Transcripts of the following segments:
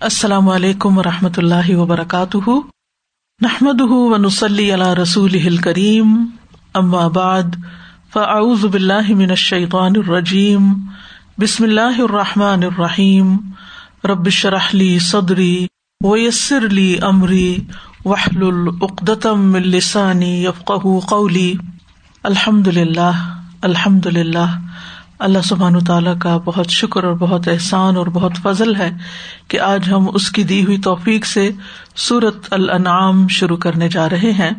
السلام علیکم و رحمۃ اللہ وبرکاتہ۔ نحمد و نسلی رسول کریم بعد، فاعوذ باللہ من الشیطان الرجیم۔ بسم اللہ الرحمٰن الرحیم۔ ربش رحلی صدری ویسر علی عمری وحل العقدم السانی یفق قولی۔ الحمد للہ الحمد للہ اللہ سبحان تعالیٰ کا بہت شکر اور بہت احسان اور بہت فضل ہے کہ آج ہم اس کی دی ہوئی توفیق سے سورت الانعام شروع کرنے جا رہے ہیں۔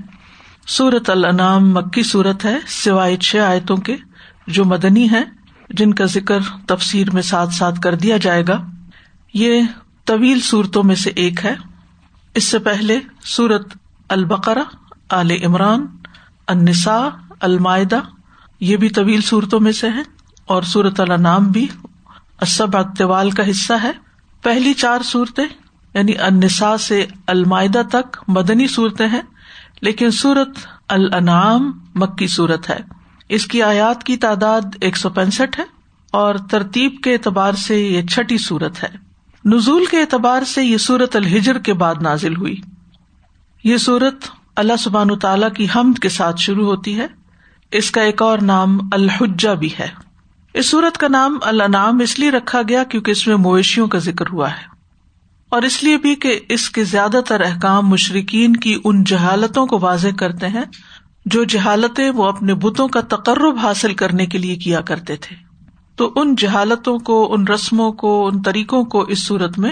سورت الانعام مکی صورت ہے، سوائے چھ آیتوں کے جو مدنی ہے جن کا ذکر تفسیر میں ساتھ ساتھ کر دیا جائے گا۔ یہ طویل صورتوں میں سے ایک ہے۔ اس سے پہلے سورت البقرا عال عمران، النساء، المائدہ، یہ بھی طویل صورتوں میں سے ہے اور سورت النام بھی اسب اقتوال کا حصہ ہے۔ پہلی چار صورتیں یعنی انسا سے المائدہ تک مدنی صورتیں ہیں، لیکن سورت الانعام مکی صورت ہے۔ اس کی آیات کی تعداد ایک سو پینسٹھ ہے اور ترتیب کے اعتبار سے یہ چھٹی صورت ہے۔ نزول کے اعتبار سے یہ سورت الحجر کے بعد نازل ہوئی۔ یہ سورت اللہ سبحان تعالی کی حمد کے ساتھ شروع ہوتی ہے۔ اس کا ایک اور نام الحجا بھی ہے۔ اس سورت کا نام النام اس لیے رکھا گیا کیونکہ اس میں مویشیوں کا ذکر ہوا ہے اور اس لیے بھی کہ اس کے زیادہ تر احکام مشرقین کی ان جہالتوں کو واضح کرتے ہیں جو جہالتیں وہ اپنے بتوں کا تقرب حاصل کرنے کے لیے کیا کرتے تھے۔ تو ان جہالتوں کو، ان رسموں کو، ان طریقوں کو اس صورت میں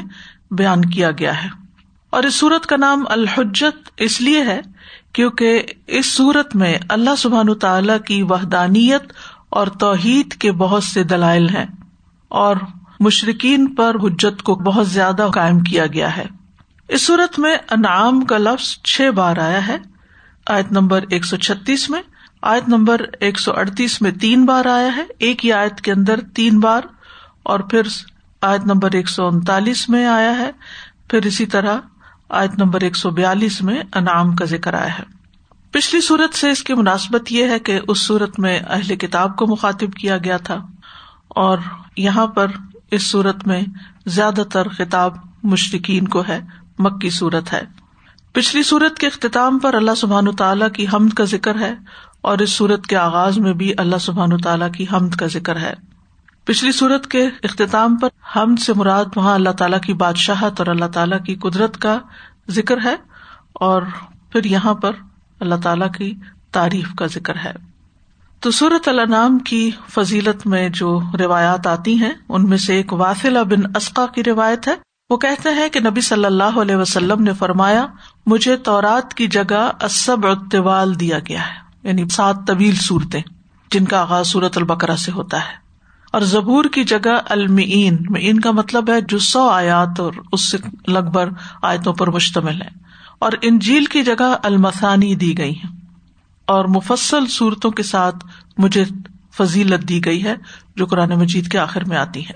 بیان کیا گیا ہے۔ اور اس صورت کا نام الحجت اس لیے ہے کیونکہ اس صورت میں اللہ سبحان تعالی کی وحدانیت اور توحید کے بہت سے دلائل ہیں اور مشرقین پر حجت کو بہت زیادہ قائم کیا گیا ہے۔ اس صورت میں انعام کا لفظ چھ بار آیا ہے۔ آیت نمبر ایک سو چھتیس میں، آیت نمبر ایک سو اڑتیس میں تین بار آیا ہے۔ ایک ہی آیت کے اندر تین بار اور پھر آیت نمبر ایک سو انتالیس میں آیا ہے۔ پھر اسی طرح آیت نمبر ایک سو بیالیس میں انعام کا ذکر آیا ہے۔ پچھلی صورت سے اس کی مناسبت یہ ہے کہ اس صورت میں اہل کتاب کو مخاطب کیا گیا تھا اور یہاں پر اس صورت میں زیادہ تر خطاب مشرقین کو ہے، مکی صورت ہے۔ پچھلی صورت کے اختتام پر اللہ سبحان تعالیٰ کی حمد کا ذکر ہے اور اس صورت کے آغاز میں بھی اللہ سبحان تعالیٰ کی حمد کا ذکر ہے۔ پچھلی صورت کے اختتام پر حمد سے مراد وہاں اللہ تعالیٰ کی بادشاہت اور اللہ تعالیٰ کی قدرت کا ذکر ہے اور پھر یہاں پر اللہ تعالی کی تعریف کا ذکر ہے۔ تو صورت النام کی فضیلت میں جو روایات آتی ہیں، ان میں سے ایک واصلہ بن اسقا کی روایت ہے۔ وہ کہتے ہیں کہ نبی صلی اللہ علیہ وسلم نے فرمایا، مجھے تورات کی جگہ اسب اطوال دیا گیا ہے یعنی سات طویل صورتیں، جن کا آغاز سورت البکرا سے ہوتا ہے۔ اور زبور کی جگہ المعین مین کا مطلب ہے جو سو آیات اور اس سے لگ بھگ آیتوں پر مشتمل ہے۔ اور انجیل کی جگہ المسانی دی گئی ہے اور مفصل صورتوں کے ساتھ مجھے فضیلت دی گئی ہے جو قرآن مجید کے آخر میں آتی ہے۔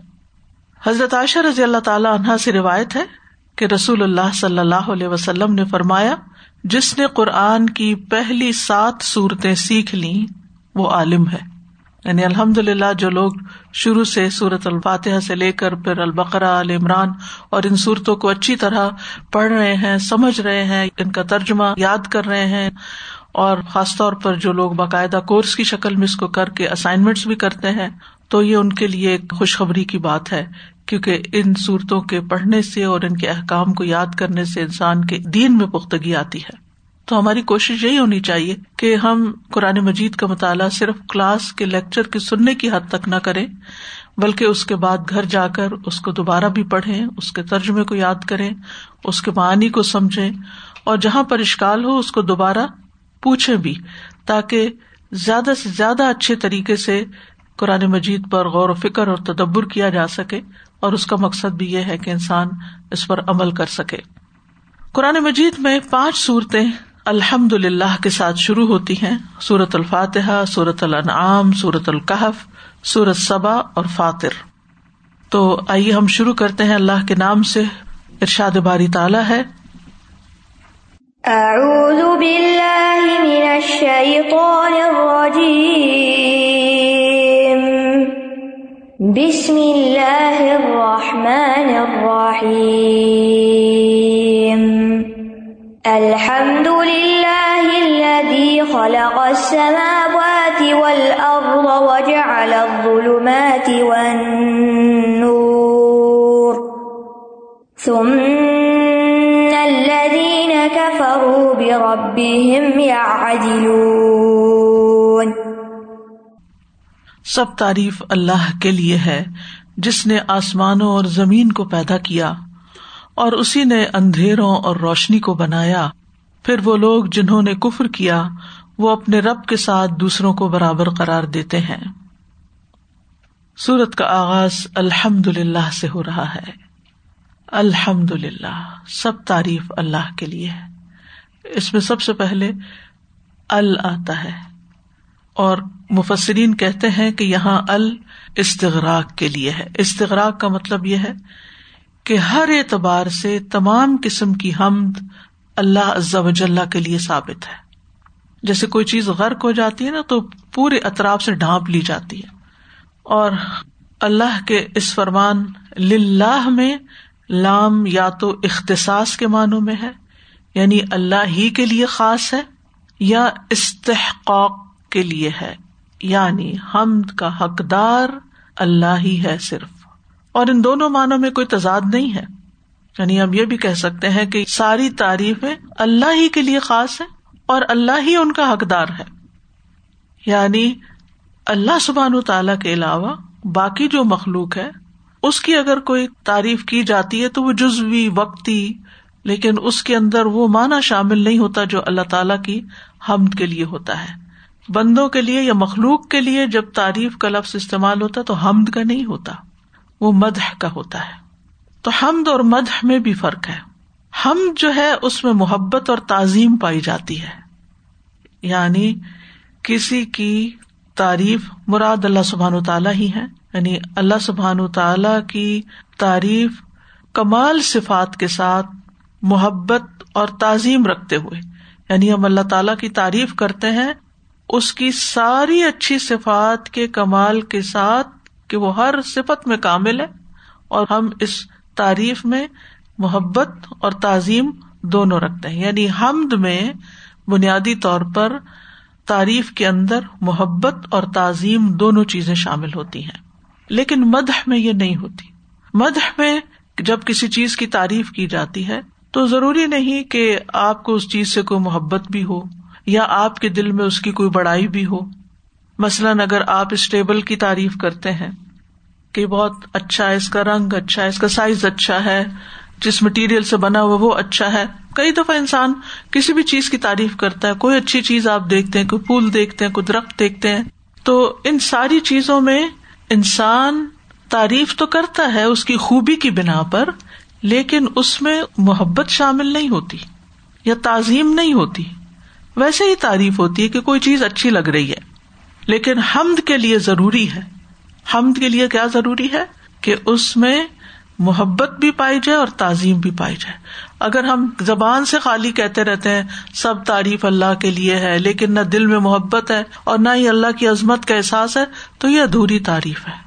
حضرت عائشہ رضی اللہ تعالی عنہا سے روایت ہے کہ رسول اللہ صلی اللہ علیہ وسلم نے فرمایا، جس نے قرآن کی پہلی سات صورتیں سیکھ لی وہ عالم ہے۔ یعنی الحمد للہ جو لوگ شروع سے سورت الفاتحہ سے لے کر پھر البقرا عمران اور ان صورتوں کو اچھی طرح پڑھ رہے ہیں، سمجھ رہے ہیں، ان کا ترجمہ یاد کر رہے ہیں اور خاص طور پر جو لوگ باقاعدہ کورس کی شکل میں اس کو کر کے اسائنمنٹس بھی کرتے ہیں، تو یہ ان کے لیے ایک خوشخبری کی بات ہے، کیونکہ ان صورتوں کے پڑھنے سے اور ان کے احکام کو یاد کرنے سے انسان کے دین میں پختگی آتی ہے۔ تو ہماری کوشش یہی ہونی چاہیے کہ ہم قرآن مجید کا مطالعہ صرف کلاس کے لیکچر کے سننے کی حد تک نہ کریں، بلکہ اس کے بعد گھر جا کر اس کو دوبارہ بھی پڑھیں، اس کے ترجمے کو یاد کریں، اس کے معنی کو سمجھیں، اور جہاں پر اشکال ہو اس کو دوبارہ پوچھیں بھی، تاکہ زیادہ سے زیادہ اچھے طریقے سے قرآن مجید پر غور و فکر اور تدبر کیا جا سکے۔ اور اس کا مقصد بھی یہ ہے کہ انسان اس پر عمل کر سکے۔ قرآن مجید میں پانچ صورتیں الحمد للہ کے ساتھ شروع ہوتی ہیں سورت الفاتحہ سورت الانعام سورت القحف سورت صبا اور فاتر۔ تو آئیے ہم شروع کرتے ہیں اللہ کے نام سے۔ ارشاد باری تعالیٰ ہے۔ اعوذ باللہ من الشیطان الرجیم۔ بسم الله الرحمن الرحيم الحمد لله الذي خلق السماوات والأرض وجعل الظلمات والنور. ثم الذين كفروا بربهم يعدلون. سب تعریف اللہ کے لیے ہے، جس نے آسمانوں اور زمین کو پیدا کیا۔ اور اسی نے اندھیروں اور روشنی کو بنایا۔ پھر وہ لوگ جنہوں نے کفر کیا، وہ اپنے رب کے ساتھ دوسروں کو برابر قرار دیتے ہیں۔ سورت کا آغاز الحمد للہ سے ہو رہا ہے۔ الحمد للہ سب تعریف اللہ کے لیے ہے۔ اس میں سب سے پہلے ال آتا ہے۔ اور مفسرین کہتے ہیں کہ یہاں ال استغراق کے لیے ہے۔ استغراق کا مطلب یہ ہے کہ ہر اعتبار سے تمام قسم کی حمد اللہ عز و جل کے لیے ثابت ہے۔ جیسے کوئی چیز غرق ہو جاتی ہے نا تو پورے اطراف سے ڈھانپ لی جاتی ہے۔ اور اللہ کے اس فرمان للہ میں لام یا تو اختصاص کے معنوں میں ہے یعنی اللہ ہی کے لیے خاص ہے یا استحقاق کے لیے ہے یعنی حمد کا حقدار اللہ ہی ہے صرف۔ اور ان دونوں معنوں میں کوئی تضاد نہیں ہے۔ یعنی ہم یہ بھی کہہ سکتے ہیں کہ ساری تعریفیں اللہ ہی کے لیے خاص ہے اور اللہ ہی ان کا حقدار ہے۔ یعنی اللہ سبحان تعالی کے علاوہ باقی جو مخلوق ہے، اس کی اگر کوئی تعریف کی جاتی ہے تو وہ جزوی، وقتی، لیکن اس کے اندر وہ معنی شامل نہیں ہوتا جو اللہ تعالی کی حمد کے لیے ہوتا ہے۔ بندوں کے لیے یا مخلوق کے لیے جب تعریف کا لفظ استعمال ہوتا تو حمد کا نہیں ہوتا۔ وہ مدح کا ہوتا ہے۔ تو حمد اور مدح میں بھی فرق ہے۔ حمد جو ہے، اس میں محبت اور تعظیم پائی جاتی ہے۔ یعنی کسی کی تعریف مراد اللہ سبحان تعالیٰ ہی ہے۔ یعنی اللہ سبحان تعالی کی تعریف کمال صفات کے ساتھ محبت اور تعظیم رکھتے ہوئے۔ یعنی ہم اللہ تعالیٰ کی تعریف کرتے ہیں، اس کی ساری اچھی صفات کے کمال کے ساتھ کہ وہ ہر صفت میں کامل ہے اور ہم اس تعریف میں محبت اور تعظیم دونوں رکھتے ہیں۔ یعنی حمد میں بنیادی طور پر تعریف کے اندر محبت اور تعظیم دونوں چیزیں شامل ہوتی ہیں۔ لیکن مدح میں یہ نہیں ہوتی۔ مدح میں جب کسی چیز کی تعریف کی جاتی ہے تو ضروری نہیں کہ آپ کو اس چیز سے کوئی محبت بھی ہو یا آپ کے دل میں اس کی کوئی بڑائی بھی ہو۔ مثلاً اگر آپ اس ٹیبل کی تعریف کرتے ہیں کہ بہت اچھا ہے، اس کا رنگ اچھا ہے، اس کا سائز اچھا ہے، جس مٹیریل سے بنا ہوا وہ اچھا ہے۔ کئی دفعہ انسان کسی بھی چیز کی تعریف کرتا ہے، کوئی اچھی چیز آپ دیکھتے ہیں، کوئی پھول دیکھتے ہیں، کوئی درخت دیکھتے ہیں۔ تو ان ساری چیزوں میں انسان تعریف تو کرتا ہے اس کی خوبی کی بنا پر، لیکن اس میں محبت شامل نہیں ہوتی یا تعظیم نہیں ہوتی۔ ویسے ہی تعریف ہوتی ہے کہ کوئی چیز اچھی لگ رہی ہے، لیکن حمد کے لیے ضروری ہے۔ حمد کے لیے کیا ضروری ہے کہ اس میں محبت بھی پائی جائے اور تعظیم بھی پائی جائے۔ اگر ہم زبان سے خالی کہتے رہتے ہیں، سب تعریف اللہ کے لیے ہے، لیکن نہ دل میں محبت ہے اور نہ ہی اللہ کی عظمت کا احساس ہے، تو یہ ادھوری تعریف ہے۔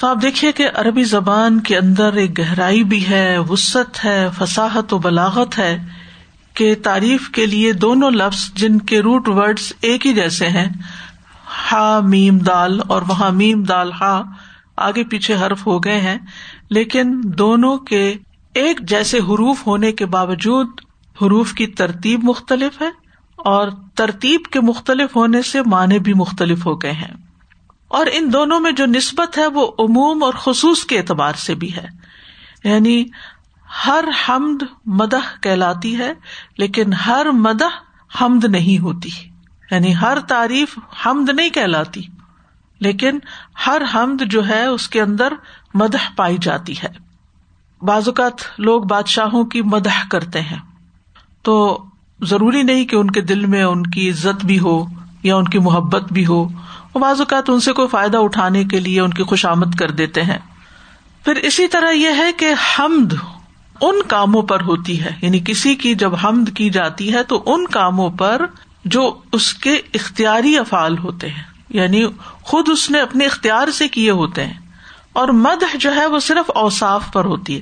تو آپ دیکھیے کہ عربی زبان کے اندر ایک گہرائی بھی ہے وسط ہے فساحت و بلاغت ہے کہ تعریف کے لیے دونوں لفظ جن کے روٹ ورڈ ایک ہی جیسے ہیں ہا میم دال اور وہاں میم دال ہا آگے پیچھے حرف ہو گئے ہیں، لیکن دونوں کے ایک جیسے حروف ہونے کے باوجود حروف کی ترتیب مختلف ہے اور ترتیب کے مختلف ہونے سے معنی بھی مختلف ہو گئے ہیں۔ اور ان دونوں میں جو نسبت ہے وہ عموم اور خصوص کے اعتبار سے بھی ہے۔ یعنی ہر حمد مدح کہلاتی ہے، لیکن ہر مدح حمد نہیں ہوتی۔ یعنی ہر تعریف حمد نہیں کہلاتی، لیکن ہر حمد جو ہے اس کے اندر مدح پائی جاتی ہے۔ بعض اوقات لوگ بادشاہوں کی مدح کرتے ہیں۔ تو ضروری نہیں کہ ان کے دل میں ان کی عزت بھی ہو یا ان کی محبت بھی ہو، وہ بعض اوقات ان سے کوئی فائدہ اٹھانے کے لیے ان کی خوشامد کر دیتے ہیں۔ پھر اسی طرح یہ ہے کہ حمد ان کاموں پر ہوتی ہے۔ یعنی کسی کی جب حمد کی جاتی ہے تو ان کاموں پر جو اس کے اختیاری افعال ہوتے ہیں یعنی خود اس نے اپنے اختیار سے کیے ہوتے ہیں، اور مد جو ہے وہ صرف اوساف پر ہوتی ہے۔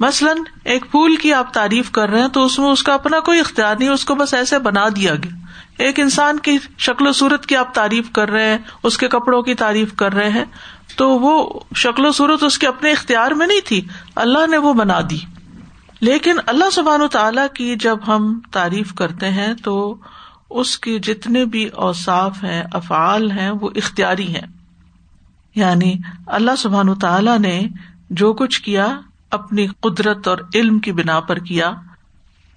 مثلاً ایک پھول کی آپ تعریف کر رہے ہیں تو اس میں اس کا اپنا کوئی اختیار نہیں، اس کو بس ایسے بنا دیا گیا۔ ایک انسان کی شکل و صورت کی آپ تعریف کر رہے ہیں، اس کے کپڑوں کی تعریف کر رہے ہیں، تو وہ شکل و صورت اس کے اپنے اختیار میں نہیں تھی، اللہ نے وہ بنا دی۔ لیکن اللہ سبحان و تعالی کی جب ہم تعریف کرتے ہیں تو اس کے جتنے بھی اوساف ہیں، افعال ہیں، وہ اختیاری ہیں۔ یعنی اللہ سبحان تعالی نے جو کچھ کیا، اپنی قدرت اور علم کی بنا پر کیا۔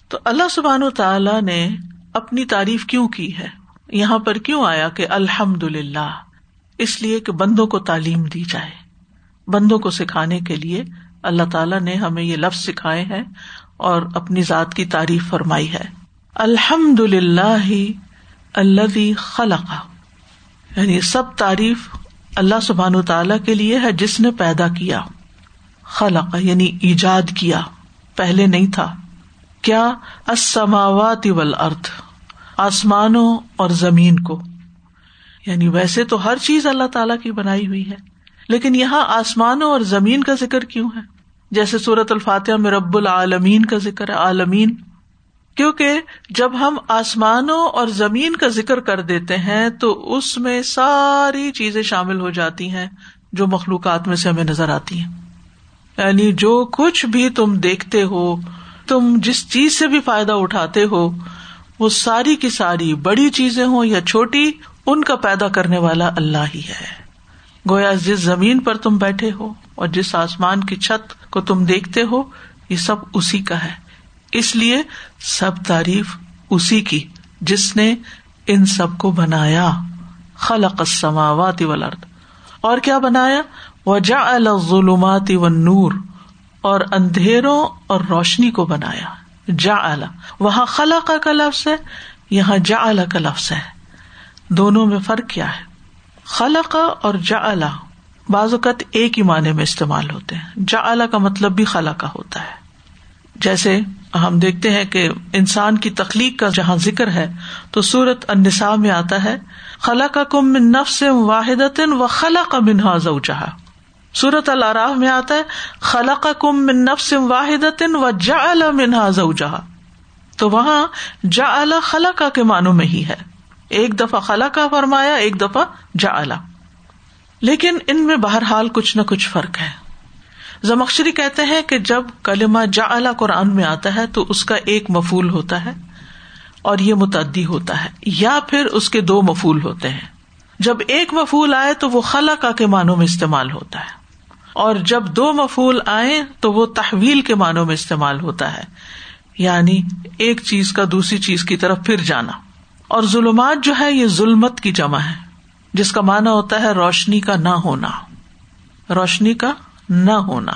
تو اللہ سبحان تعالی نے اپنی تعریف کیوں کی ہے؟ یہاں پر کیوں آیا کہ الحمد للہ اس لیے کہ بندوں کو تعلیم دی جائے۔ بندوں کو سکھانے کے لیے اللہ تعالیٰ نے ہمیں یہ لفظ سکھائے ہیں اور اپنی ذات کی تعریف فرمائی ہے۔ الحمد للہ اللہ خلق. یعنی سب تعریف اللہ سبحان تعالی کے لیے ہے جس نے پیدا کیا. خلق یعنی ایجاد کیا. پہلے نہیں تھا. کیا؟ اسماوات ارتھ آسمانوں اور زمین کو. یعنی ویسے تو ہر چیز اللہ تعالی کی بنائی ہوئی ہے. لیکن یہاں آسمانوں اور زمین کا ذکر کیوں ہے؟ جیسے سورت الفاتحہ میں رب العالمین کا ذکر ہے، عالمین کیونکہ جب ہم آسمانوں اور زمین کا ذکر کر دیتے ہیں تو اس میں ساری چیزیں شامل ہو جاتی ہیں جو مخلوقات میں سے ہمیں نظر آتی ہیں۔ یعنی جو کچھ بھی تم دیکھتے ہو، تم جس چیز سے بھی فائدہ اٹھاتے ہو، وہ ساری کی ساری بڑی چیزیں ہوں یا چھوٹی، ان کا پیدا کرنے والا اللہ ہی ہے۔ گویا جس زمین پر تم بیٹھے ہو اور جس آسمان کی چھت کو تم دیکھتے ہو، یہ سب اسی کا ہے۔ اس لیے سب تعریف اسی کی جس نے ان سب کو بنایا۔ خلق السماوات والارض۔ اور کیا بنایا؟ وجعل الظلمات والنور۔ اور اندھیروں اور روشنی کو بنایا۔ جا وہاں خلق کا لفظ ہے، یہاں جا کا لفظ ہے۔ دونوں میں فرق کیا ہے؟ خلق اور جا بعض اوقات ایک ہی معنی میں استعمال ہوتے ہیں۔ جا کا مطلب بھی خلا کا ہوتا ہے۔ جیسے ہم دیکھتے ہیں کہ انسان کی تخلیق کا جہاں ذکر ہے، تو سورت انسا میں آتا ہے خلا کا کم من نفس واحد و خلا کا منہا زہا سورت الراہ میں آتا ہے خلا کا کم من نفس واحد و جا منہا زہا تو وہاں جا خلا کا کے معنوں میں ہی ہے۔ ایک دفعہ خلا کا فرمایا، ایک دفعہ جا لیکن ان میں بہرحال کچھ نہ کچھ فرق ہے۔ زمخشری کہتے ہیں کہ جب کلمہ جا قرآن میں آتا ہے تو اس کا ایک مفول ہوتا ہے اور یہ متعدی ہوتا ہے، یا پھر اس کے دو مفول ہوتے ہیں۔ جب ایک مفول آئے تو وہ خلا کا کے معنوں میں استعمال ہوتا ہے۔ اور جب دو مفول آئے تو وہ تحویل کے معنوں میں استعمال ہوتا ہے۔ یعنی ایک چیز کا دوسری چیز کی طرف پھر جانا۔ اور ظلمات جو ہے یہ ظلمت کی جمع ہے، جس کا مانا ہوتا ہے روشنی کا نہ ہونا۔ روشنی کا نہ ہونا۔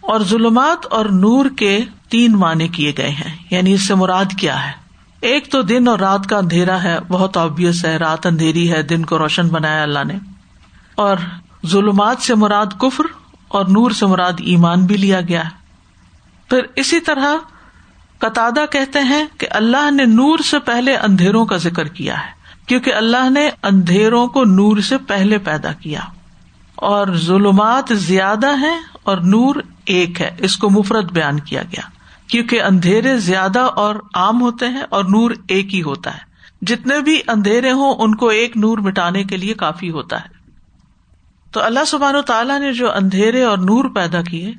اور ظلمات اور نور کے تین معنی کیے گئے ہیں۔ یعنی اس سے مراد کیا ہے؟ ایک تو دن اور رات کا اندھیرا ہے، بہت آبیس ہے، رات اندھیری ہے، دن کو روشن بنایا اللہ نے۔ اور ظلمات سے مراد کفر اور نور سے مراد ایمان بھی لیا گیا ہے۔ پھر اسی طرح قطع کہتے ہیں کہ اللہ نے نور سے پہلے اندھیروں کا ذکر کیا ہے، کیونکہ اللہ نے اندھیروں کو نور سے پہلے پیدا کیا۔ اور ظلمات زیادہ ہیں اور نور ایک ہے۔ اس کو مفرت بیان کیا گیا۔ کیونکہ اندھیرے زیادہ اور عام ہوتے ہیں اور نور ایک ہی ہوتا ہے۔ جتنے بھی اندھیرے ہوں، ان کو ایک نور مٹانے کے لیے کافی ہوتا ہے۔ تو اللہ سبحان و تعالیٰ نے جو اندھیرے اور نور پیدا کیے،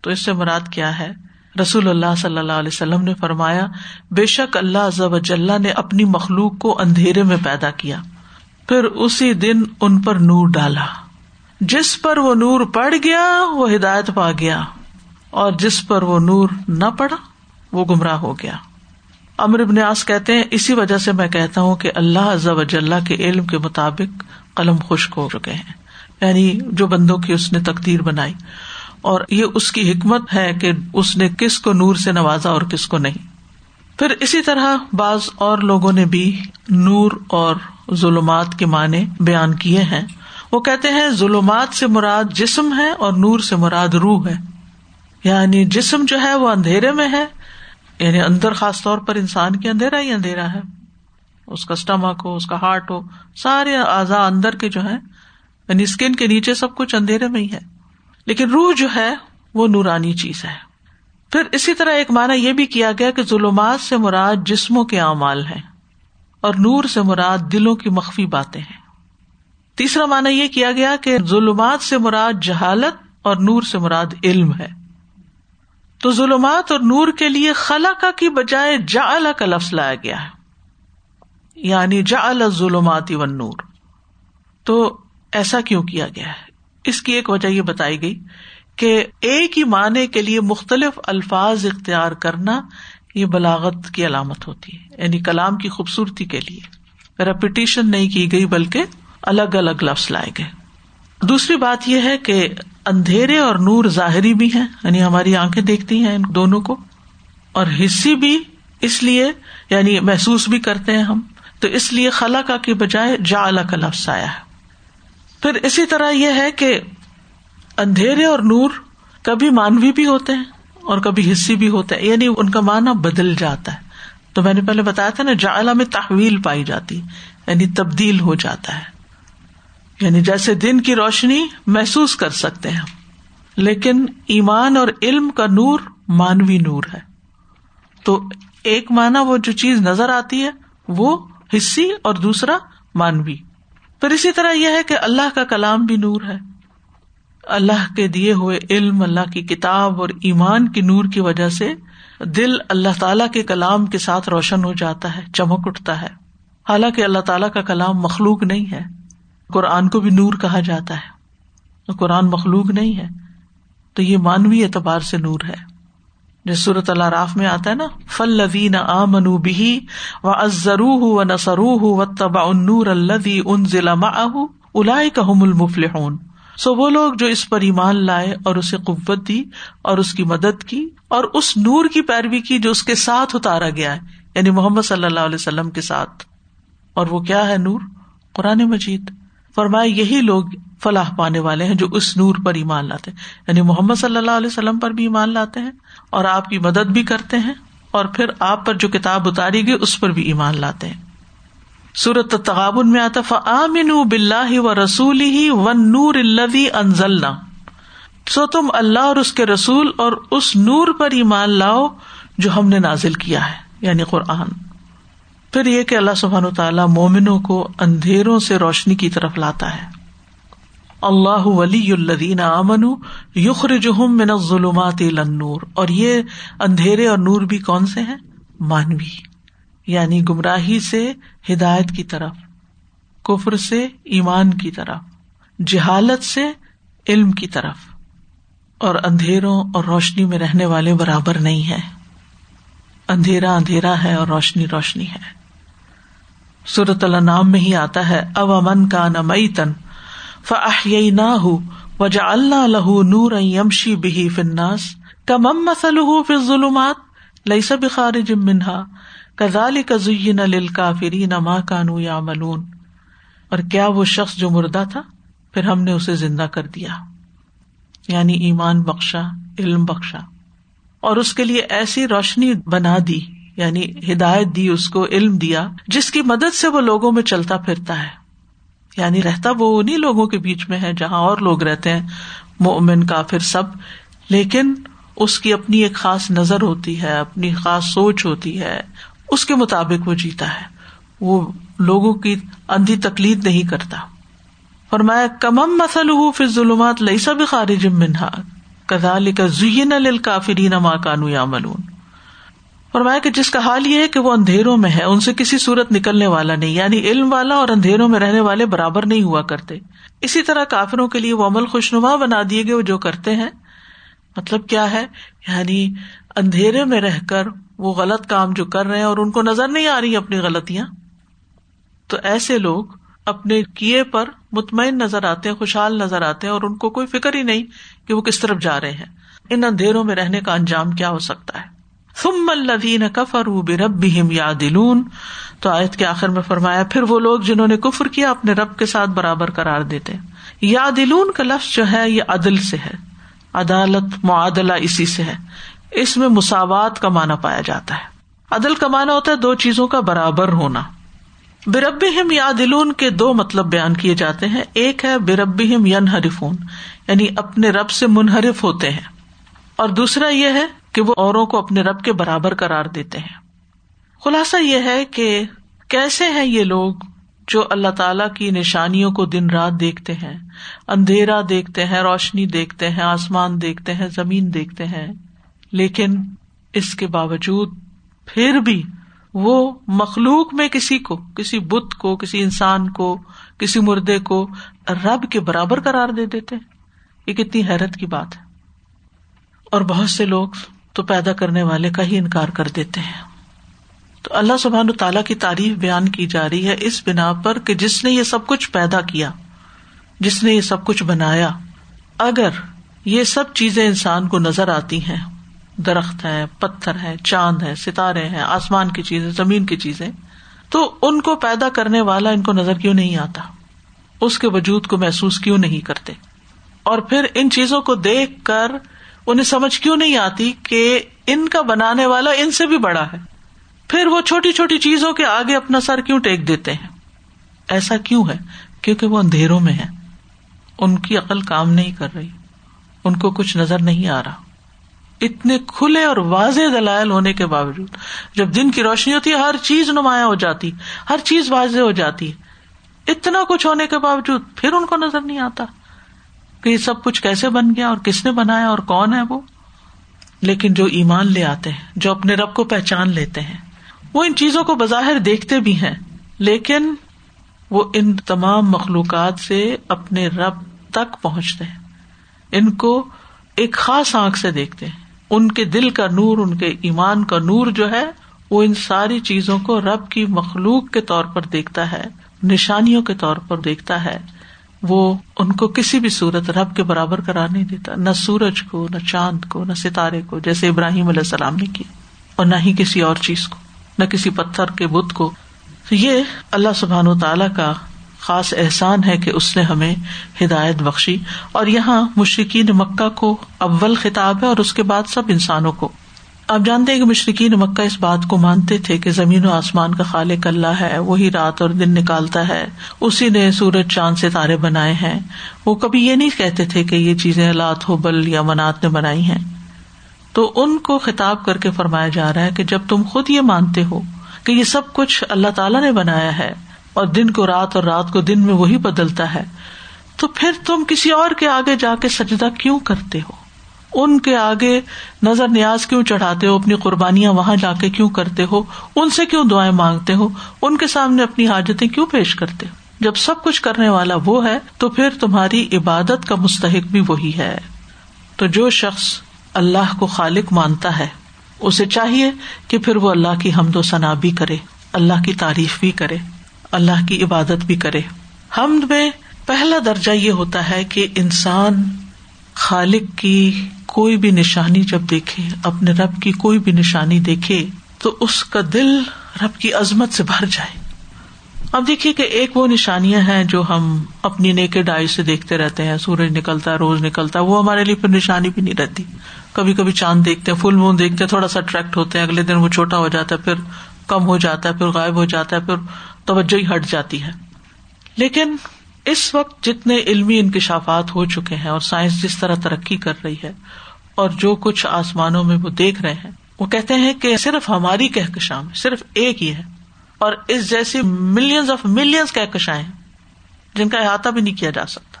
تو اس سے مراد کیا ہے؟ رسول اللہ صلی اللہ علیہ وسلم نے فرمایا، بے شک اللہ نے اپنی مخلوق کو اندھیرے میں پیدا کیا۔ پھر اسی دن ان پر نور ڈالا۔ جس پر وہ نور پڑ گیا، وہ ہدایت پا گیا۔ اور جس پر وہ نور نہ پڑا، وہ گمراہ ہو گیا۔ امر ابن آس کہتے ہیں، اسی وجہ سے میں کہتا ہوں کہ اللہ وجاللہ کے علم کے مطابق قلم خشک ہو چکے ہیں۔ یعنی جو بندوں کی اس نے تقدیر بنائی۔ اور یہ اس کی حکمت ہے کہ اس نے کس کو نور سے نوازا اور کس کو نہیں۔ پھر اسی طرح بعض اور لوگوں نے بھی نور اور ظلمات کے معنی بیان کیے ہیں۔ وہ کہتے ہیں، ظلمات سے مراد جسم ہے اور نور سے مراد روح ہے۔ یعنی جسم جو ہے وہ اندھیرے میں ہے یعنی اندر خاص طور پر انسان کی اندھیرا ہی اندھیرا ہے۔ اس کا اسٹمک ہو، اس کا ہارٹ ہو، سارے اعضاء اندر کے جو ہے یعنی اسکن کے نیچے سب کچھ اندھیرے میں ہی ہے۔ لیکن روح جو ہے، وہ نورانی چیز ہے۔ پھر اسی طرح ایک مانا یہ بھی کیا گیا کہ ظلمات سے مراد جسموں کے اعمال ہیں اور نور سے مراد دلوں کی مخفی باتیں ہیں۔ تیسرا مانا یہ کیا گیا کہ ظلمات سے مراد جہالت اور نور سے مراد علم ہے۔ تو ظلمات اور نور کے لیے خلا کا کی بجائے جا کا لفظ لایا گیا ہے۔ یعنی جا ظلمات و نور تو ایسا کیوں کیا گیا ہے؟ اس کی ایک وجہ یہ بتائی گئی کہ ایک ہی معنی کے لیے مختلف الفاظ اختیار کرنا یہ بلاغت کی علامت ہوتی ہے یعنی کلام کی خوبصورتی کے لیے۔ ریپیٹیشن نہیں کی گئی بلکہ الگ الگ لفظ لائے گئے۔ دوسری بات یہ ہے کہ اندھیرے اور نور ظاہری بھی ہیں یعنی ہماری آنکھیں دیکھتی ہیں ان دونوں کو، اور حصی بھی اس لیے یعنی محسوس بھی کرتے ہیں ہم۔ تو اس لیے خلا کا کے بجائے جا کا لفظ آیا ہے۔ پھر اسی طرح یہ ہے کہ اندھیرے اور نور کبھی مانوی بھی ہوتے ہیں اور کبھی حصی بھی ہوتے ہیں یعنی ان کا معنی بدل جاتا ہے۔ تو میں نے پہلے بتایا تھا نا جا میں تحویل پائی جاتی یعنی تبدیل ہو جاتا ہے۔ یعنی جیسے دن کی روشنی محسوس کر سکتے ہیں۔ لیکن ایمان اور علم کا نور مانوی نور ہے۔ تو ایک مانا وہ جو چیز نظر آتی ہے، وہ حصی اور دوسرا مانوی۔ پھر اسی طرح یہ ہے کہ اللہ کا کلام بھی نور ہے۔ اللہ کے دیے ہوئے علم، اللہ کی کتاب اور ایمان کی نور کی وجہ سے دل اللہ تعالی کے کلام کے ساتھ روشن ہو جاتا ہے، چمک اٹھتا ہے۔ حالانکہ اللہ تعالیٰ کا کلام مخلوق نہیں ہے۔ قرآن کو بھی نور کہا جاتا ہے قرآن مخلوق نہیں ہے، تو یہ مانوی اعتبار سے نور ہے۔ جس صورت اللہ راف میں آتا ہے نا فل لوین آ منو بھی و ازرو و نسرو و تبا نور الدی ان ضلع الا کہم المفل سو وہ لوگ جو اس پر ایمان لائے اور اسے قوت دی اور اس کی مدد کی اور اس نور کی پیروی کی جو اس کے ساتھ اتارا گیا ہے یعنی محمد صلی اللہ علیہ وسلم کے ساتھ۔ اور وہ کیا ہے نور؟ قرآن مجید۔ فرمائے یہی لوگ فلاح پانے والے ہیں جو اس نور پر ایمان لاتے ہیں۔ یعنی محمد صلی اللہ علیہ وسلم پر بھی ایمان لاتے ہیں اور آپ کی مدد بھی کرتے ہیں اور پھر آپ پر جو کتاب اتاری گئی اس پر بھی ایمان لاتے ہیں۔ سورت تغابن میں آتا فمن بلّہ و رسول ہی و نور الدی انزلنا سو تم اللہ اور اس کے رسول اور اس نور پر ایمان لاؤ جو ہم نے نازل کیا ہے یعنی قرآن۔ پھر یہ کہ اللہ سبحان تعالیٰ مومنوں کو اندھیروں سے روشنی کی طرف لاتا ہے۔ اللہ ولی الدین امن یخر جہم من ظلمات نور اور یہ اندھیرے اور نور بھی کون سے ہیں؟ مانوی یعنی گمراہی سے ہدایت کی طرف، کفر سے ایمان کی طرف، جہالت سے علم کی طرف۔ اور اندھیروں اور روشنی میں رہنے والے برابر نہیں ہے اندھیرا اندھیرا ہے اور روشنی روشنی ہے۔ صورت اللہ نام میں ہی آتا ہے او امن کا نہ مئی تن فہ نہ ہو وجا اللہ لہ نور یمشی بہی فناس کم مسل فی ظلمات لئی سب خارج منہا کزال کزین لل کافری نہ ماں کانو یا ملون اور کیا وہ شخص جو مردہ تھا، پھر ہم نے اسے زندہ کر دیا۔ یعنی ایمان بخشا، علم بخشا۔ اور اس کے لیے ایسی روشنی بنا دی۔ یعنی ہدایت دی، اس کو علم دیا، جس کی مدد سے وہ لوگوں میں چلتا پھرتا ہے۔ یعنی رہتا وہ انہیں لوگوں کے بیچ میں ہے جہاں اور لوگ رہتے ہیں، مومن کا پھر سب۔ لیکن اس کی اپنی ایک خاص نظر ہوتی ہے، اپنی خاص سوچ ہوتی ہے۔ اس کے مطابق وہ جیتا ہے۔ وہ لوگوں کی اندھی تکلیف نہیں کرتا۔ اور میں کمم مسل ہوں پھر ظلمات لئی سب خارج منہا۔ کدال کا زین کافری نما کانو یا ملون فرمایا کہ جس کا حال یہ ہے کہ وہ اندھیروں میں ہے، ان سے کسی صورت نکلنے والا نہیں یعنی علم والا اور اندھیروں میں رہنے والے برابر نہیں ہوا کرتے۔ اسی طرح کافروں کے لیے وہ عمل خوشنما بنا دیے گئے وہ جو کرتے ہیں۔ مطلب کیا ہے؟ یعنی اندھیرے میں رہ کر وہ غلط کام جو کر رہے ہیں اور ان کو نظر نہیں آ رہی اپنی غلطیاں۔ تو ایسے لوگ اپنے کیے پر مطمئن نظر آتے ہیں، خوشحال نظر آتے ہیں اور ان کو کوئی فکر ہی نہیں کہ وہ کس طرف جا رہے ہیں۔ ان اندھیروں میں رہنے کا انجام کیا ہو سکتا ہے؟ ثم الذین کفروا بربهم یعدلون، تو آیت کے آخر میں فرمایا، پھر وہ لوگ جنہوں نے کفر کیا، اپنے رب کے ساتھ برابر قرار دیتے یا دلون کا لفظ جو ہے، یہ عدل سے ہے۔ عدالت، معادلہ اسی سے ہے۔ اس میں مساوات کا معنی پایا جاتا ہے۔ عدل کا معنی ہوتا ہے دو چیزوں کا برابر ہونا۔ برب یا دلون کے دو مطلب بیان کیے جاتے ہیں۔ ایک ہے برب ین یعنی اپنے رب سے منحرف ہوتے ہیں۔ اور دوسرا یہ ہے کہ وہ اوروں کو اپنے رب کے برابر قرار دیتے ہیں۔ خلاصہ یہ ہے کہ کیسے ہیں یہ لوگ جو اللہ تعالی کی نشانیوں کو دن رات دیکھتے ہیں، اندھیرا دیکھتے ہیں، روشنی دیکھتے ہیں، آسمان دیکھتے ہیں، زمین دیکھتے ہیں، لیکن اس کے باوجود پھر بھی وہ مخلوق میں کسی کو، کسی بت کو، کسی انسان کو، کسی مردے کو رب کے برابر قرار دے دیتے یہ کتنی حیرت کی بات ہے۔ اور بہت سے لوگ تو پیدا کرنے والے کا ہی انکار کر دیتے ہیں۔ تو اللہ سبحان تعالیٰ کی تعریف بیان کی جا رہی ہے اس بنا پر کہ جس نے یہ سب کچھ پیدا کیا، جس نے یہ سب کچھ بنایا، اگر یہ سب چیزیں انسان کو نظر آتی ہیں، درخت ہے پتھر ہے چاند ہے ستارے ہیں، آسمان کی چیزیں، زمین کی چیزیں، تو ان کو پیدا کرنے والا ان کو نظر کیوں نہیں آتا؟ اس کے وجود کو محسوس کیوں نہیں کرتے؟ اور پھر ان چیزوں کو دیکھ کر انہیں سمجھ کیوں نہیں آتی کہ ان کا بنانے والا ان سے بھی بڑا ہے؟ پھر وہ چھوٹی چھوٹی چیزوں کے آگے اپنا سر کیوں ٹیک دیتے ہیں؟ ایسا کیوں ہے؟ کیونکہ وہ اندھیروں میں ہے ان کی عقل کام نہیں کر رہی۔ ان کو کچھ نظر نہیں آ رہا۔ اتنے کھلے اور واضح دلائل ہونے کے باوجود جب دن کی روشنی ہوتی ہے، ہر چیز نمایاں ہو جاتی، ہر چیز واضح ہو جاتی۔ اتنا کچھ ہونے کے باوجود پھر ان کو نظر نہیں آتا۔ کہ یہ سب کچھ کیسے بن گیا اور کس نے بنایا اور کون ہے وہ؟ لیکن جو ایمان لے آتے ہیں، جو اپنے رب کو پہچان لیتے ہیں، وہ ان چیزوں کو بظاہر دیکھتے بھی ہیں۔ لیکن وہ ان تمام مخلوقات سے اپنے رب تک پہنچتے ہیں۔ ان کو ایک خاص آنکھ سے دیکھتے ہیں۔ ان کے دل کا نور، ان کے ایمان کا نور جو ہے، وہ ان ساری چیزوں کو رب کی مخلوق کے طور پر دیکھتا ہے، نشانیوں کے طور پر دیکھتا ہے۔ وہ ان کو کسی بھی صورت رب کے برابر کرا نہیں دیتا، نہ سورج کو، نہ چاند کو، نہ ستارے کو، جیسے ابراہیم علیہ السلام نے کی اور نہ ہی کسی اور چیز کو، نہ کسی پتھر کے بت کو۔ یہ اللہ سبحان و تعالی کا خاص احسان ہے کہ اس نے ہمیں ہدایت بخشی۔ اور یہاں مشرقین مکہ کو اول خطاب ہے اور اس کے بعد سب انسانوں کو۔ آپ جانتے ہیں کہ مشرقین مکہ اس بات کو مانتے تھے کہ زمین و آسمان کا خالق اللہ ہے، وہی رات اور دن نکالتا ہے۔ اسی نے سورج، چاند سے تارے بنائے ہیں۔ وہ کبھی یہ نہیں کہتے تھے کہ یہ چیزیں لات ہو بل یا منات نے بنائی ہیں۔ تو ان کو خطاب کر کے فرمایا جا رہا ہے کہ جب تم خود یہ مانتے ہو کہ یہ سب کچھ اللہ تعالیٰ نے بنایا ہے اور دن کو رات اور رات کو دن میں وہی بدلتا ہے، تو پھر تم کسی اور کے آگے جا کے سجدہ کیوں کرتے ہو؟ ان کے آگے نظر نیاز کیوں چڑھاتے ہو؟ اپنی قربانیاں وہاں جا کے کیوں کرتے ہو؟ ان سے کیوں دعائیں مانگتے ہو؟ ان کے سامنے اپنی حاجتیں کیوں پیش کرتے ہو؟ جب سب کچھ کرنے والا وہ ہے، تو پھر تمہاری عبادت کا مستحق بھی وہی ہے۔ تو جو شخص اللہ کو خالق مانتا ہے، اسے چاہیے کہ پھر وہ اللہ کی حمد و ثنا بھی کرے، اللہ کی تعریف بھی کرے، اللہ کی عبادت بھی کرے۔ ہم میں پہلا درجہ یہ ہوتا ہے کہ انسان خالق کی کوئی بھی نشانی جب دیکھے، اپنے رب کی کوئی بھی نشانی دیکھے، تو اس کا دل رب کی عظمت سے بھر جائے۔ اب دیکھیے کہ ایک وہ نشانیاں ہیں جو ہم اپنی نیک ڈائی سے دیکھتے رہتے ہیں۔ سورج نکلتا ہے روز نکلتا ہے وہ ہمارے لیے پھر نشانی بھی نہیں رہتی۔ کبھی کبھی چاند دیکھتے ہیں فل مون دیکھتے ہیں، تھوڑا سا اٹریکٹ ہوتے ہیں، اگلے دن وہ چھوٹا ہو جاتا ہے، پھر کم ہو جاتا ہے، پھر غائب ہو جاتا ہے، پھر توجہ ہی ہٹ جاتی ہے۔ لیکن اس وقت جتنے علمی انکشافات ہو چکے ہیں اور سائنس جس طرح ترقی کر رہی ہے اور جو کچھ آسمانوں میں وہ دیکھ رہے ہیں، وہ کہتے ہیں کہ صرف ہماری کہکشاں صرف ایک ہی ہے۔ اور اس جیسی ملینز آف ملینز کہکشائیں جن کا احاطہ بھی نہیں کیا جا سکتا۔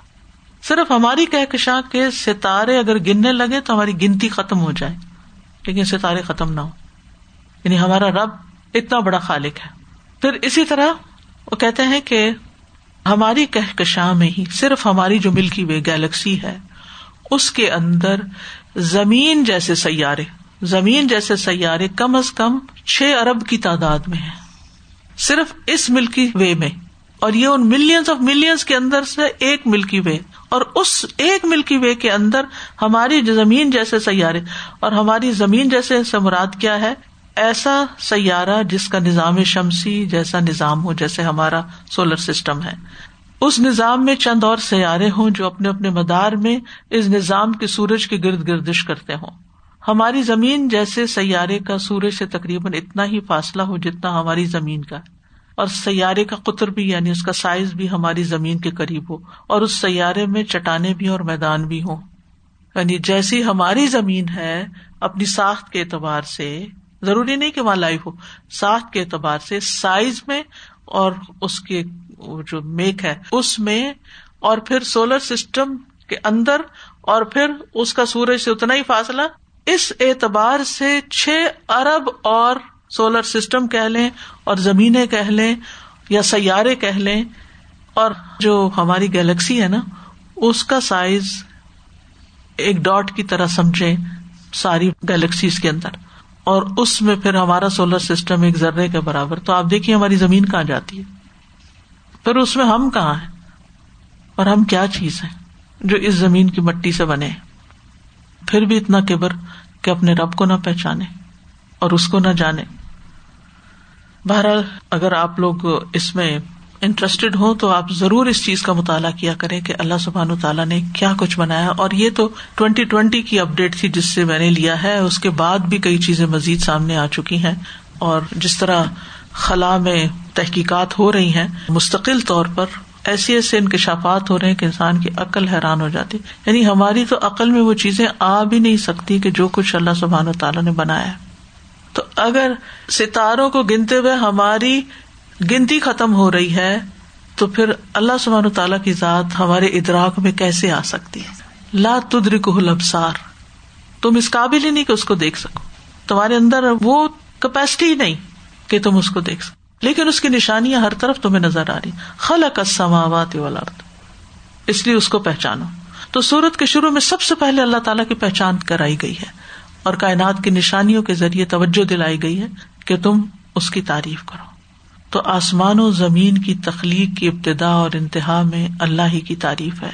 صرف ہماری کہکشاں کے ستارے اگر گننے لگے تو ہماری گنتی ختم ہو جائے۔ لیکن ستارے ختم نہ ہو یعنی ہمارا رب اتنا بڑا خالق ہے۔ پھر اسی طرح وہ کہتے ہیں کہ ہماری کہکشاں میں ہی صرف ہماری جو ملکی وے گیلیکسی ہے، اس کے اندر زمین جیسے سیارے، زمین جیسے سیارے کم از کم چھ ارب کی تعداد میں ہے صرف اس ملکی وے میں، اور یہ ان ملینس آف ملینس کے اندر سے ایک ملکی وے، اور اس ایک ملکی وے کے اندر ہماری زمین جیسے سیارے، اور ہماری زمین جیسے مراد کیا ہے؟ ایسا سیارہ جس کا نظام شمسی جیسا نظام ہو، جیسے ہمارا سولر سسٹم ہے۔ اس نظام میں چند اور سیارے ہوں جو اپنے اپنے مدار میں اس نظام کے سورج کی گرد گردش کرتے ہوں۔ ہماری زمین جیسے سیارے کا سورج سے تقریباً اتنا ہی فاصلہ ہو جتنا ہماری زمین کا۔ اور سیارے کا قطر بھی یعنی اس کا سائز بھی ہماری زمین کے قریب ہو۔ اور اس سیارے میں چٹانے بھی اور میدان بھی ہوں۔ یعنی جیسی ہماری زمین ہے، اپنی ساخت کے اعتبار سے ضروری نہیں کہ وہاں لائف ہو۔ ساخت کے اعتبار سے سائز میں اور اس کے جو میک ہے، اس میں اور پھر سولر سسٹم کے اندر اور پھر اس کا سورج سے اتنا ہی فاصلہ۔ اس اعتبار سے چھ ارب اور سولر سسٹم کہہ لیں اور زمینیں کہہ لیں یا سیارے کہہ لیں اور جو ہماری گیلیکسی ہے نا، اس کا سائز ایک ڈاٹ کی طرح سمجھے ساری گیلیکسیز کے اندر۔ اور اس میں پھر ہمارا سولر سسٹم ایک ذرے کے برابر۔ تو آپ دیکھیے ہماری زمین کہاں جاتی ہے۔ پھر اس میں ہم کہاں ہیں؟ اور ہم کیا چیز ہیں جو اس زمین کی مٹی سے بنے پھر بھی اتنا کبر کہ اپنے رب کو نہ پہچانے اور اس کو نہ جانے۔ بہرحال اگر آپ لوگ اس میں انٹرسٹیڈ ہوں تو آپ ضرور اس چیز کا مطالعہ کیا کریں کہ اللہ سبحان تعالیٰ نے کیا کچھ بنایا۔ اور یہ تو ٹوینٹی ٹوینٹی کی اپڈیٹ تھی جس سے میں نے لیا ہے۔ اس کے بعد بھی کئی چیزیں مزید سامنے آ چکی ہیں۔ اور جس طرح خلا میں تحقیقات ہو رہی ہیں، مستقل طور پر ایسے ایسے انکشافات ہو رہے ہیں کہ انسان کی عقل حیران ہو جاتی۔ یعنی ہماری تو عقل میں وہ چیزیں آ بھی نہیں سکتی کہ جو کچھ اللہ سبحان و تعالیٰ نے بنایا تو اگر ستاروں کو گنتے ہوئے ہماری گنتی ختم ہو رہی ہے، تو پھر اللہ سبحان تعالیٰ کی ذات ہمارے ادراک میں کیسے آ سکتی ہے؟ لا کو لبسار تم اس قابل ہی نہیں کہ اس کو دیکھ سکو۔ تمہارے اندر وہ کیپیسٹی ہی نہیں کہ تم اس کو دیکھ سکو۔ لیکن اس کی نشانیاں ہر طرف تمہیں نظر آ رہی۔ خلق السماوات والارض۔ اس لیے اس کو پہچانو۔ تو سورت کے شروع میں سب سے پہلے اللہ تعالیٰ کی پہچان کرائی گئی ہے اور کائنات کی نشانیوں کے ذریعے توجہ دلائی گئی ہے کہ تم اس کی تعریف کرو۔ تو آسمان و زمین کی تخلیق کی ابتدا اور انتہا میں اللہ ہی کی تعریف ہے۔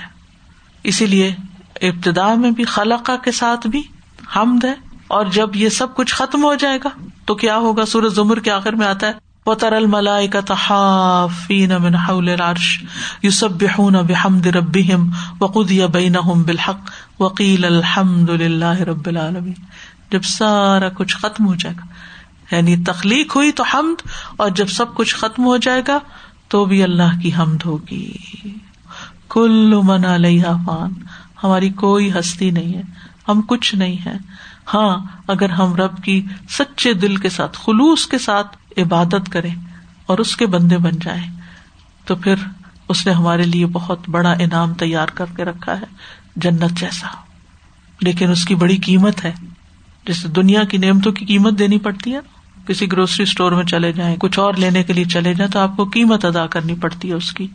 اسی لیے ابتدا میں بھی خلقہ کے ساتھ بھی حمد ہے اور جب یہ سب کچھ ختم ہو جائے گا تو کیا ہوگا؟ سورج زمر کے آخر میں آتا ہے وطر الملائكة من حول العرش يسبحون بحمد ربهم وقضي بينهم بالحق وقيل الحمد لله رب العالمين۔ جب سارا کچھ ختم ہو جائے گا یعنی تخلیق ہوئی تو حمد، اور جب سب کچھ ختم ہو جائے گا تو بھی اللہ کی حمد ہوگی۔ کل من علیہ فان، ہماری کوئی ہستی نہیں ہے، ہم کچھ نہیں ہے ہاں اگر ہم رب کی سچے دل کے ساتھ، خلوص کے ساتھ عبادت کرے اور اس کے بندے بن جائے تو پھر اس نے ہمارے لیے بہت بڑا انعام تیار کر کے رکھا ہے، جنت جیسا۔ لیکن اس کی بڑی قیمت ہے جیسے دنیا کی نعمتوں کی قیمت دینی پڑتی ہے۔ کسی گروسری اسٹور میں چلے جائیں، کچھ اور لینے کے لیے چلے جائیں، تو آپ کو قیمت ادا کرنی پڑتی ہے اس کی۔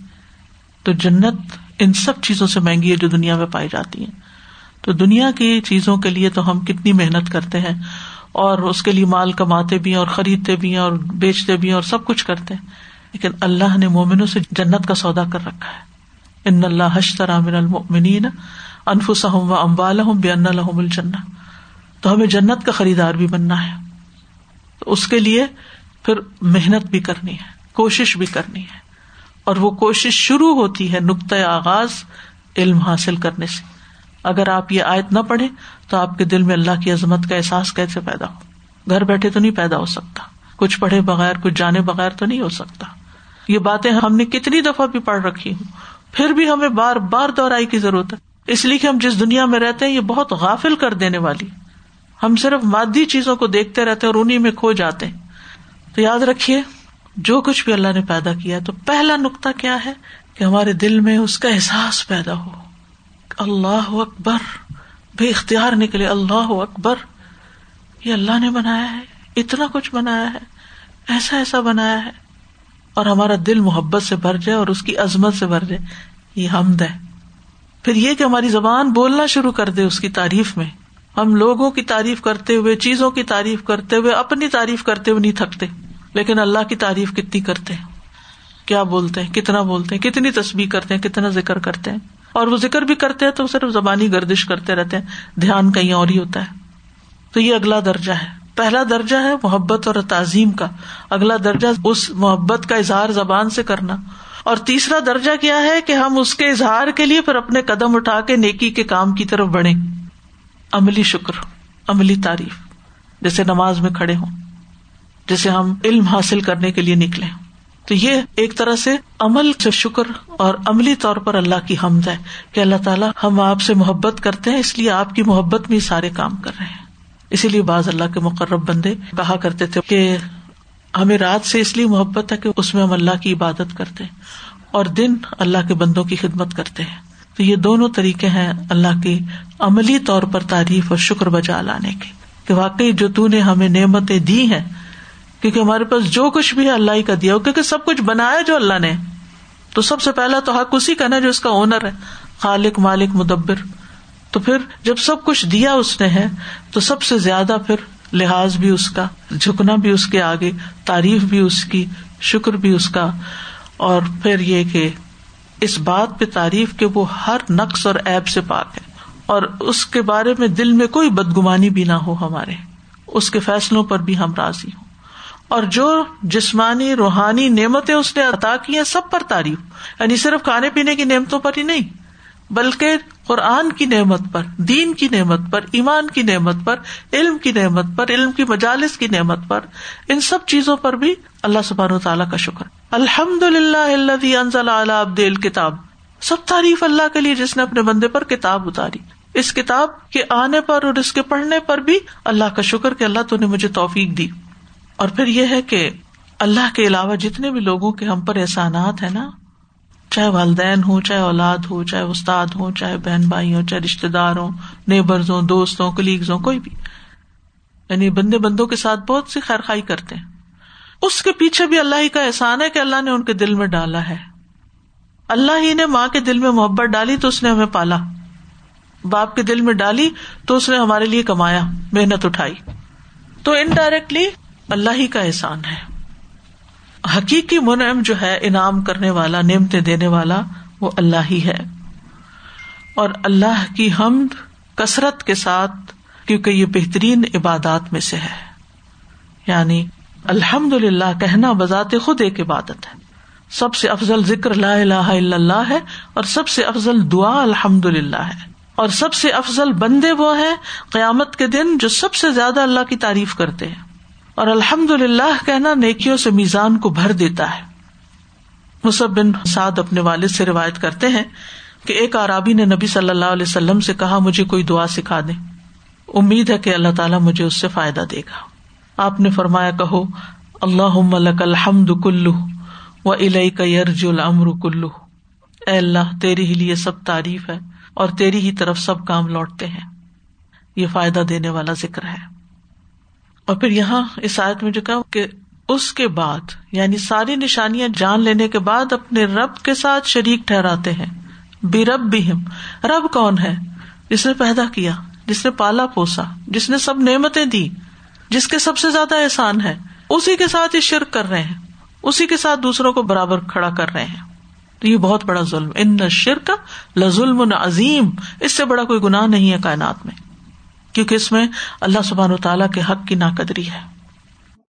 تو جنت ان سب چیزوں سے مہنگی ہے جو دنیا میں پائی جاتی ہے تو دنیا کی چیزوں کے لیے تو ہم کتنی محنت کرتے ہیں، اور اس کے لیے مال کماتے بھی ہیں، اور خریدتے بھی ہیں، اور بیچتے بھی ہیں، اور سب کچھ کرتے ہیں۔ لیکن اللہ نے مومنوں سے جنت کا سودا کر رکھا ہے۔ ان اللہ حشتر عامر المنین انفسم و امبال بے ان الحم الجن تو ہمیں جنت کا خریدار بھی بننا ہے۔ تو اس کے لیے پھر محنت بھی کرنی ہے، کوشش بھی کرنی ہے۔ اور وہ کوشش شروع ہوتی ہے نقطۂ آغاز علم حاصل کرنے سے۔ اگر آپ یہ آیت نہ پڑھے تو آپ کے دل میں اللہ کی عظمت کا احساس کیسے پیدا ہو؟ گھر بیٹھے تو نہیں پیدا ہو سکتا۔ کچھ پڑھے بغیر، کچھ جانے بغیر تو نہیں ہو سکتا۔ یہ باتیں ہم نے کتنی دفعہ بھی پڑھ رکھی ہوں۔ پھر بھی ہمیں بار بار دہرائی کی ضرورت ہے۔ اس لیے کہ ہم جس دنیا میں رہتے ہیں، یہ بہت غافل کر دینے والی۔ ہم صرف مادی چیزوں کو دیکھتے رہتے اور انہیں میں کھو جاتے ہیں۔ تو یاد رکھیے، جو کچھ بھی اللہ نے پیدا کیا، تو پہلا نقطہ کیا ہے؟ کہ ہمارے دل میں اس کا احساس پیدا ہو۔ اللہ اکبر۔ بے اختیار نکلے، اللہ اکبر۔ یہ اللہ نے بنایا ہے، اتنا کچھ بنایا ہے، ایسا ایسا بنایا ہے۔ اور ہمارا دل محبت سے بھر جائے اور اس کی عظمت سے بھر جائے۔ یہ حمد ہے۔ پھر یہ کہ ہماری زبان بولنا شروع کر دے اس کی تعریف میں۔ ہم لوگوں کی تعریف کرتے ہوئے، چیزوں کی تعریف کرتے ہوئے، اپنی تعریف کرتے ہوئے نہیں تھکتے۔ لیکن اللہ کی تعریف کتنی کرتے ہیں۔ کیا بولتے ہیں؟ کتنا بولتے ہیں؟ کتنی تصویر کرتے ہیں؟ کتنا ذکر کرتے ہیں؟ اور وہ ذکر بھی کرتے ہیں تو صرف زبانی گردش کرتے رہتے ہیں۔ دھیان کہیں اور ہی ہوتا ہے۔ تو یہ اگلا درجہ ہے۔ پہلا درجہ ہے محبت اور تعظیم کا۔ اگلا درجہ اس محبت کا اظہار زبان سے کرنا۔ اور تیسرا درجہ کیا ہے کہ ہم اس کے اظہار کے لیے پھر اپنے قدم اٹھا کے نیکی کے کام کی طرف بڑھے عملی شکر، عملی تعریف، جیسے نماز میں کھڑے ہوں، جیسے ہم علم حاصل کرنے کے لیے نکلے تو یہ ایک طرح سے عمل سے شکر اور عملی طور پر اللہ کی حمد ہے کہ اللہ تعالیٰ ہم آپ سے محبت کرتے ہیں، اس لیے آپ کی محبت میں سارے کام کر رہے ہیں۔ اسی لیے بعض اللہ کے مقرب بندے کہا کرتے تھے کہ ہمیں رات سے اس لیے محبت ہے کہ اس میں ہم اللہ کی عبادت کرتے ہیں اور دن اللہ کے بندوں کی خدمت کرتے ہیں۔ تو یہ دونوں طریقے ہیں اللہ کی عملی طور پر تعریف اور شکر بجا لانے کے کہ واقعی جو تو نے ہمیں نعمتیں دی ہیں، کیونکہ ہمارے پاس جو کچھ بھی ہے اللہ ہی کا دیا ہو کیونکہ سب کچھ بنایا جو اللہ نے، تو سب سے پہلا تو حق اسی کا نا جو اس کا اونر ہے، خالق، مالک، مدبر۔ تو پھر جب سب کچھ دیا اس نے ہے، تو سب سے زیادہ پھر لحاظ بھی اس کا، جھکنا بھی اس کے آگے، تعریف بھی اس کی، شکر بھی اس کا۔ اور پھر یہ کہ اس بات پہ تعریف کے وہ ہر نقص اور ایب سے پاک ہے اور اس کے بارے میں دل میں کوئی بدگمانی بھی نہ ہو ہمارے۔ اس کے فیصلوں پر بھی ہم راضی ہوں۔ اور جو جسمانی، روحانی نعمتیں اس نے عطا کی ہیں، سب پر تعریف۔ یعنی صرف کھانے پینے کی نعمتوں پر ہی نہیں۔ بلکہ قرآن کی نعمت پر، دین کی نعمت پر، ایمان کی نعمت پر، علم کی نعمت پر، علم کی مجالس کی نعمت پر، ان سب چیزوں پر بھی اللہ سبحان و تعالیٰ کا شکر۔ الحمد للہ اللہ کتاب سب تعریف اللہ کے لیے جس نے اپنے بندے پر کتاب اتاری۔ اس کتاب کے آنے پر اور اس کے پڑھنے پر بھی اللہ کا شکر کہ اللہ تو نے مجھے توفیق دی۔ اور پھر یہ ہے کہ اللہ کے علاوہ جتنے بھی لوگوں کے ہم پر احسانات ہیں نا چاہے والدین ہوں، چاہے اولاد ہو چاہے استاد ہوں، چاہے بہن بھائی ہوں چاہے رشتے دار ہوں نیبرز ہوں دوست ہوں کلیگز ہوں کوئی بھی۔ یعنی بندے بندوں کے ساتھ بہت سی خیر خائی کرتے ہیں۔ اس کے پیچھے بھی اللہ ہی کا احسان ہے کہ اللہ نے ان کے دل میں ڈالا ہے۔ اللہ ہی نے ماں کے دل میں محبت ڈالی تو اس نے ہمیں پالا۔ باپ کے دل میں ڈالی تو اس نے ہمارے لیے کمایا، محنت اٹھائی۔ تو انڈائریکٹلی اللہ ہی کا احسان ہے۔ حقیقی منعم جو ہے، انعام کرنے والا، نعمتیں دینے والا، وہ اللہ ہی ہے۔ اور اللہ کی حمد، کثرت کے ساتھ، کیونکہ یہ بہترین عبادات میں سے ہے۔ یعنی الحمد للہ کہنا بذات خود ایک عبادت ہے۔ سب سے افضل ذکر لا الہ الا اللہ ہے، اور سب سے افضل دعا الحمد للہ ہے۔ اور سب سے افضل بندے وہ ہیں قیامت کے دن جو سب سے زیادہ اللہ کی تعریف کرتے ہیں۔ اور الحمد للہ کہنا نیکیوں سے میزان کو بھر دیتا ہے۔ مصب بن سعد اپنے والد سے روایت کرتے ہیں کہ ایک عرابی نے نبی صلی اللہ علیہ وسلم سے کہا، مجھے کوئی دعا سکھا دے امید ہے کہ اللہ تعالیٰ مجھے اس سے فائدہ دے گا۔ آپ نے فرمایا، کہو اللہ ملک الحمد کلو و علیہ کا یرج العمر کلو اے اللہ تیری ہی لیے سب تعریف ہے اور تیری ہی طرف سب کام لوٹتے ہیں۔ یہ فائدہ دینے والا ذکر ہے۔ اور پھر یہاں اس آیت میں جو کہا کہ اس کے بعد یعنی ساری نشانیاں جان لینے کے بعد اپنے رب کے ساتھ شریک ٹھہراتے ہیں۔ بے رب بھی ہم رب کون ہے؟ جس نے پیدا کیا، جس نے پالا پوسا، جس نے سب نعمتیں دی، جس کے سب سے زیادہ احسان ہے۔ اسی کے ساتھ یہ شرک کر رہے ہیں۔ اسی کے ساتھ دوسروں کو برابر کھڑا کر رہے ہیں۔ تو یہ بہت بڑا ظلم۔ ان نہ شرک لظلم عظیم اس سے بڑا کوئی گناہ نہیں ہے کائنات میں۔ کیونکہ اس میں اللہ سبحان و تعالیٰ کے حق کی ناقدری ہے۔